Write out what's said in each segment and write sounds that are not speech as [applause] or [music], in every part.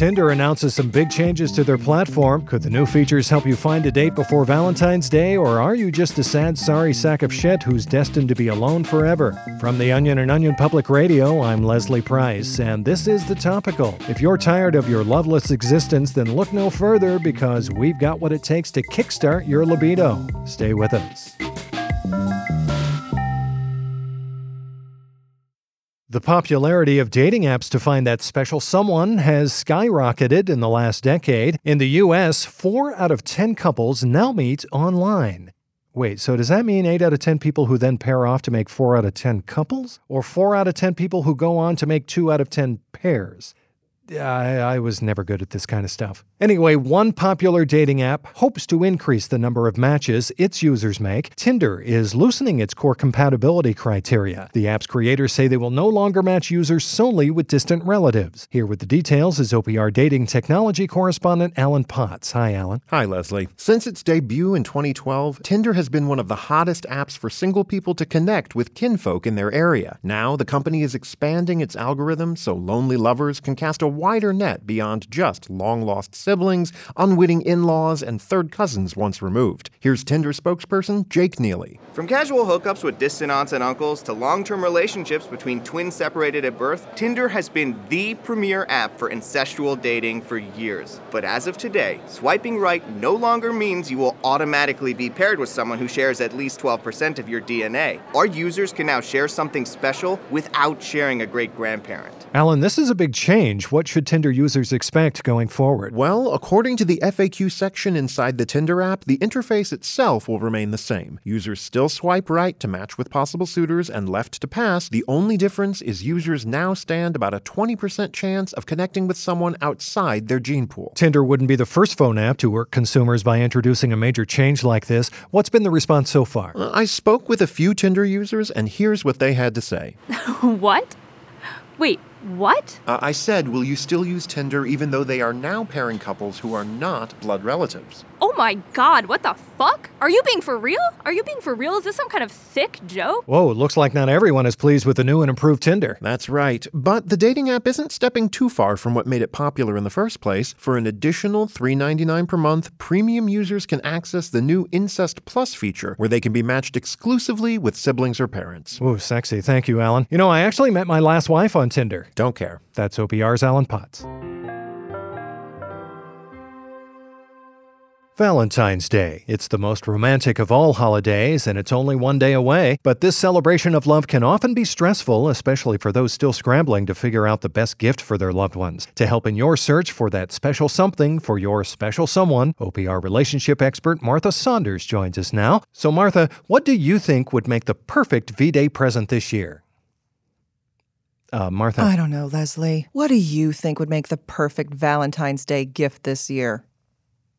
Tinder announces some big changes to their platform. Could the new features help you find a date before Valentine's Day, or are you just a sad, sorry sack of shit who's destined to be alone forever? From The Onion and Onion Public Radio, I'm Leslie Price, and this is The Topical. If you're tired of your loveless existence, then look no further because we've got what it takes to kickstart your libido. Stay with us. The popularity of dating apps to find that special someone has skyrocketed in the last decade. In the US, 4 out of 10 couples now meet online. Wait, so does that mean 8 out of 10 people who then pair off to make 4 out of 10 couples? Or 4 out of 10 people who go on to make 2 out of 10 pairs? I, I, was never good at this kind of stuff. Anyway, one popular dating app hopes to increase the number of matches its users make. Tinder is loosening its core compatibility criteria. The app's creators say they will no longer match users solely with distant relatives. Here with the details is OPR dating technology correspondent Alan Potts. Hi, Alan. Hi, Leslie. Since its debut in 2012, Tinder has been one of the hottest apps for single people to connect with kinfolk in their area. Now, the company is expanding its algorithm so lonely lovers can cast a wider net beyond just long lost siblings, unwitting in laws, and third cousins once removed. Here's Tinder spokesperson Jake Neely. From casual hookups with distant aunts and uncles to long term relationships between twins separated at birth, Tinder has been the premier app for incestual dating for years. But as of today, swiping right no longer means you will automatically be paired with someone who shares at least 12% of your DNA. Our users can now share something special without sharing a great grandparent. Alan, this is a big change. What should Tinder users expect going forward? Well, according to the FAQ section inside the Tinder app, the interface itself will remain the same. Users still swipe right to match with possible suitors and left to pass. The only difference is users now stand about a 20% chance of connecting with someone outside their gene pool. Tinder wouldn't be the first phone app to work consumers by introducing a major change like this. What's been the response so far? Uh, I spoke with a few Tinder users, and here's what they had to say. [laughs] what? Wait, what? Uh, I said, will you still use Tinder even though they are now pairing couples who are not blood relatives? Oh my god, what the fuck? Are you being for real? Are you being for real? Is this some kind of sick joke? Whoa, looks like not everyone is pleased with the new and improved Tinder. That's right. But the dating app isn't stepping too far from what made it popular in the first place. For an additional $3.99 per month, premium users can access the new Incest Plus feature, where they can be matched exclusively with siblings or parents. Ooh, sexy. Thank you, Alan. You know, I actually met my last wife on Tinder. Don't care. That's OPR's Alan Potts. Valentine's Day. It's the most romantic of all holidays, and it's only one day away. But this celebration of love can often be stressful, especially for those still scrambling to figure out the best gift for their loved ones. To help in your search for that special something for your special someone, OPR relationship expert Martha Saunders joins us now. So, Martha, what do you think would make the perfect V Day present this year? Uh, Martha. I don't know, Leslie. What do you think would make the perfect Valentine's Day gift this year?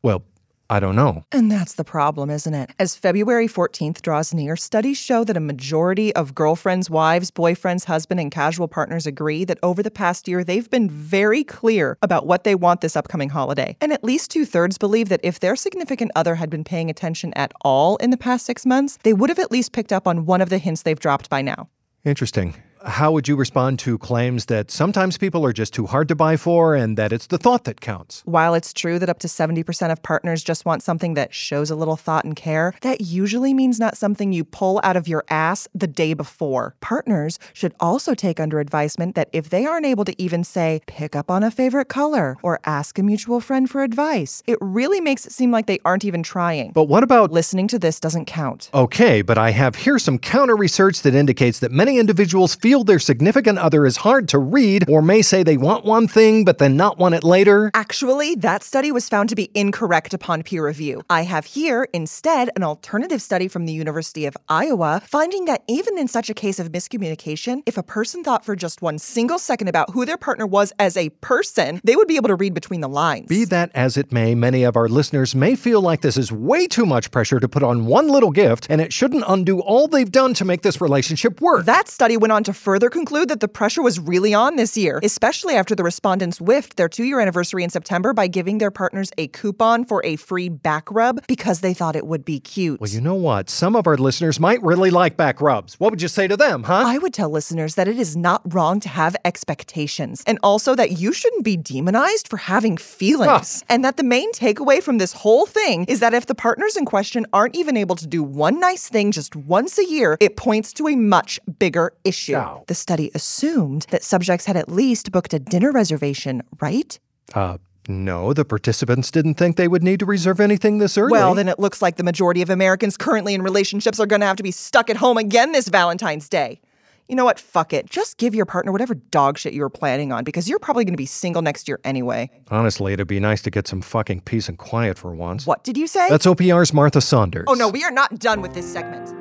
Well, I don't know. And that's the problem, isn't it? As February 14th draws near, studies show that a majority of girlfriends, wives, boyfriends, husband, and casual partners agree that over the past year, they've been very clear about what they want this upcoming holiday. And at least two thirds believe that if their significant other had been paying attention at all in the past six months, they would have at least picked up on one of the hints they've dropped by now. Interesting how would you respond to claims that sometimes people are just too hard to buy for and that it's the thought that counts? While it's true that up to 70% of partners just want something that shows a little thought and care, that usually means not something you pull out of your ass the day before. Partners should also take under advisement that if they aren't able to even say, pick up on a favorite color or ask a mutual friend for advice, it really makes it seem like they aren't even trying. But what about listening to this doesn't count? Okay, but I have here some counter research that indicates that many individuals feel feel their significant other is hard to read or may say they want one thing but then not want it later? Actually, that study was found to be incorrect upon peer review. I have here, instead, an alternative study from the University of Iowa finding that even in such a case of miscommunication, if a person thought for just one single second about who their partner was as a person, they would be able to read between the lines. Be that as it may, many of our listeners may feel like this is way too much pressure to put on one little gift and it shouldn't undo all they've done to make this relationship work. That study went on to further conclude that the pressure was really on this year, especially after the respondents whiffed their two year anniversary in September by giving their partners a coupon for a free back rub because they thought it would be cute. Well, you know what? Some of our listeners might really like back rubs. What would you say to them, huh? I would tell listeners that it is not wrong to have expectations, and also that you shouldn't be demonized for having feelings. And that the main takeaway from this whole thing is that if the partners in question aren't even able to do one nice thing just once a year, it points to a much bigger issue. Ow. The study assumed that subjects had at least booked a dinner reservation, right? Uh, no, the participants didn't think they would need to reserve anything this early. Well, then it looks like the majority of Americans currently in relationships are going to have to be stuck at home again this Valentine's Day. You know what? Fuck it. Just give your partner whatever dog shit you were planning on because you're probably going to be single next year anyway. Honestly, it'd be nice to get some fucking peace and quiet for once. What did you say? That's OPR's Martha Saunders. oh no, we are not done with this segment.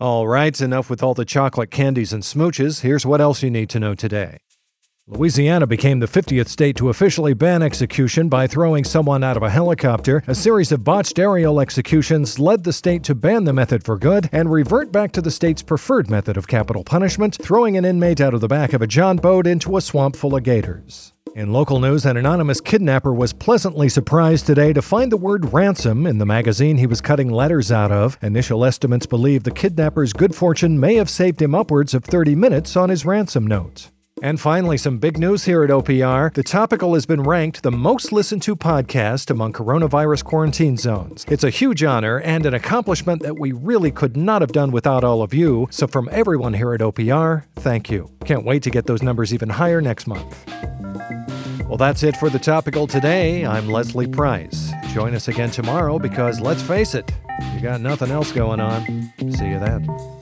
All right, enough with all the chocolate candies and smooches. Here's what else you need to know today. Louisiana became the 50th state to officially ban execution by throwing someone out of a helicopter. A series of botched aerial executions led the state to ban the method for good and revert back to the state's preferred method of capital punishment, throwing an inmate out of the back of a John boat into a swamp full of gators. In local news, an anonymous kidnapper was pleasantly surprised today to find the word ransom in the magazine he was cutting letters out of. Initial estimates believe the kidnapper's good fortune may have saved him upwards of 30 minutes on his ransom note. And finally, some big news here at OPR. The Topical has been ranked the most listened to podcast among coronavirus quarantine zones. It's a huge honor and an accomplishment that we really could not have done without all of you. So, from everyone here at OPR, thank you. Can't wait to get those numbers even higher next month. Well, that's it for the topical today. I'm Leslie Price. Join us again tomorrow because let's face it, you got nothing else going on. See you then.